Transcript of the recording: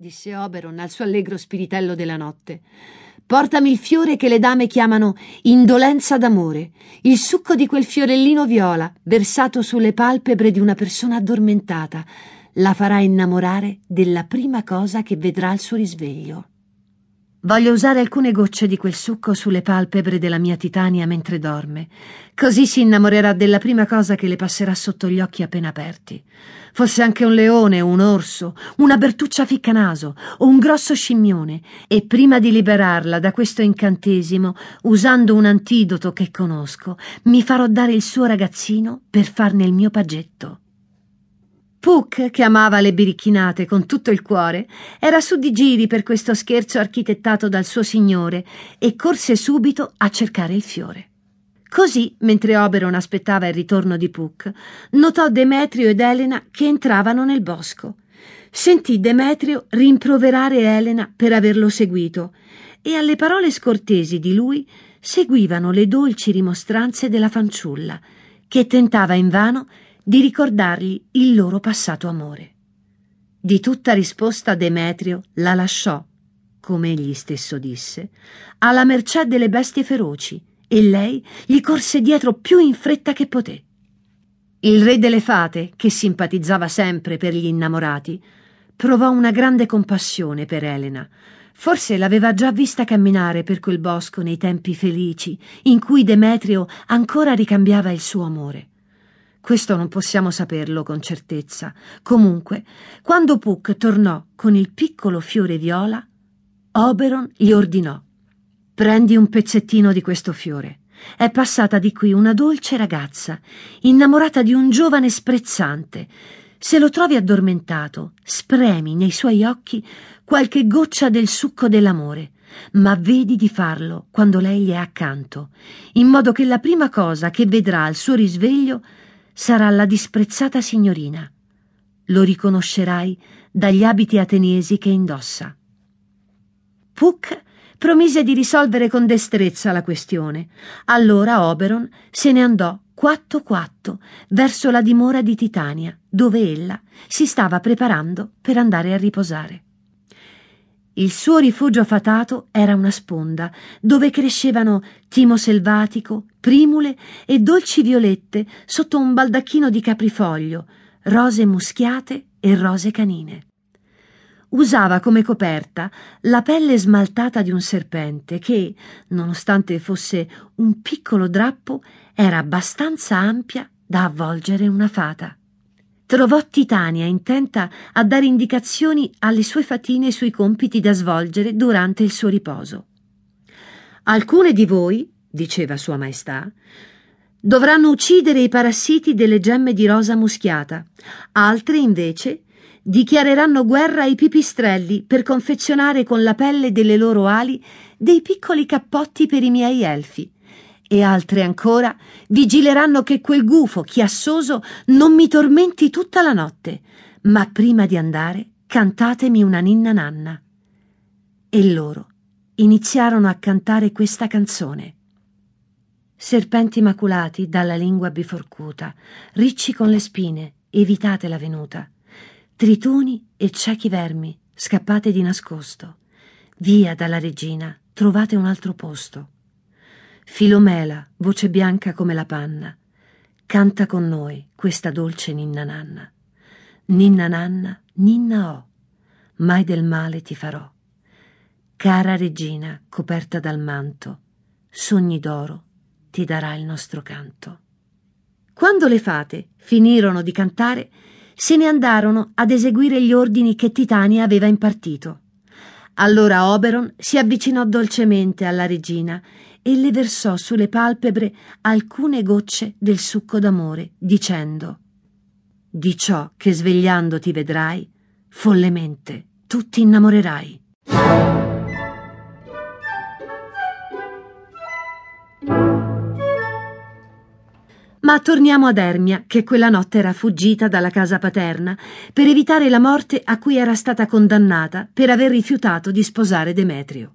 disse Oberon al suo allegro spiritello della notte. Portami il fiore che le dame chiamano indolenza d'amore, il succo di quel fiorellino viola versato sulle palpebre di una persona addormentata. La farà innamorare della prima cosa che vedrà al suo risveglio. Voglio usare alcune gocce di quel succo sulle palpebre della mia Titania mentre dorme. Così si innamorerà della prima cosa che le passerà sotto gli occhi appena aperti. Fosse anche un leone, un orso, una bertuccia ficcanaso o un grosso scimmione, e prima di liberarla da questo incantesimo, usando un antidoto che conosco, mi farò dare il suo ragazzino per farne il mio paggetto. Puck, che amava le birichinate con tutto il cuore, era su di giri per questo scherzo architettato dal suo signore e corse subito a cercare il fiore. Così, mentre Oberon aspettava il ritorno di Puck, notò Demetrio ed Elena che entravano nel bosco. Sentì Demetrio rimproverare Elena per averlo seguito e alle parole scortesi di lui seguivano le dolci rimostranze della fanciulla, che tentava invano di ricordargli il loro passato amore. Di tutta risposta Demetrio la lasciò, come egli stesso disse, alla mercé delle bestie feroci, e lei gli corse dietro più in fretta che poté. Il re delle fate, che simpatizzava sempre per gli innamorati, provò una grande compassione per Elena. Forse l'aveva già vista camminare per quel bosco nei tempi felici, in cui Demetrio ancora ricambiava il suo amore. Questo non possiamo saperlo con certezza. Comunque, quando Puck tornò con il piccolo fiore viola, Oberon gli ordinò Prendi un pezzettino di questo fiore. È passata di qui una dolce ragazza, innamorata di un giovane sprezzante. Se lo trovi addormentato, spremi nei suoi occhi qualche goccia del succo dell'amore, ma vedi di farlo quando lei gli è accanto, in modo che la prima cosa che vedrà al suo risveglio sarà la disprezzata signorina. Lo riconoscerai dagli abiti ateniesi che indossa. Puck promise di risolvere con destrezza la questione. Allora Oberon se ne andò quatto quatto verso la dimora di Titania, dove ella si stava preparando per andare a riposare. Il suo rifugio fatato era una sponda dove crescevano timo selvatico, primule e dolci violette sotto un baldacchino di caprifoglio, rose muschiate e rose canine. Usava come coperta la pelle smaltata di un serpente che, nonostante fosse un piccolo drappo, era abbastanza ampia da avvolgere una fata trovò Titania intenta a dare indicazioni alle sue fatine sui compiti da svolgere durante il suo riposo. Alcune di voi, diceva Sua Maestà, dovranno uccidere i parassiti delle gemme di rosa muschiata, altre invece dichiareranno guerra ai pipistrelli per confezionare con la pelle delle loro ali dei piccoli cappotti per i miei elfi e altre ancora vigileranno che quel gufo chiassoso non mi tormenti tutta la notte, ma prima di andare cantatemi una ninna nanna. E loro iniziarono a cantare questa canzone. Serpenti maculati dalla lingua biforcuta, ricci con le spine, evitate la venuta. Tritoni e ciechi vermi, scappate di nascosto. Via dalla regina, trovate un altro posto. Filomela, voce bianca come la panna, canta con noi questa dolce ninna nanna. Ninna nanna, ninna ho, mai del male ti farò. Cara regina, coperta dal manto, sogni d'oro ti darà il nostro canto. Quando le fate finirono di cantare, se ne andarono ad eseguire gli ordini che Titania aveva impartito. Allora Oberon si avvicinò dolcemente alla regina e le versò sulle palpebre alcune gocce del succo d'amore, dicendo Di ciò che svegliandoti vedrai, follemente tu ti innamorerai. Ma torniamo ad Ermia, che quella notte era fuggita dalla casa paterna per evitare la morte a cui era stata condannata per aver rifiutato di sposare Demetrio.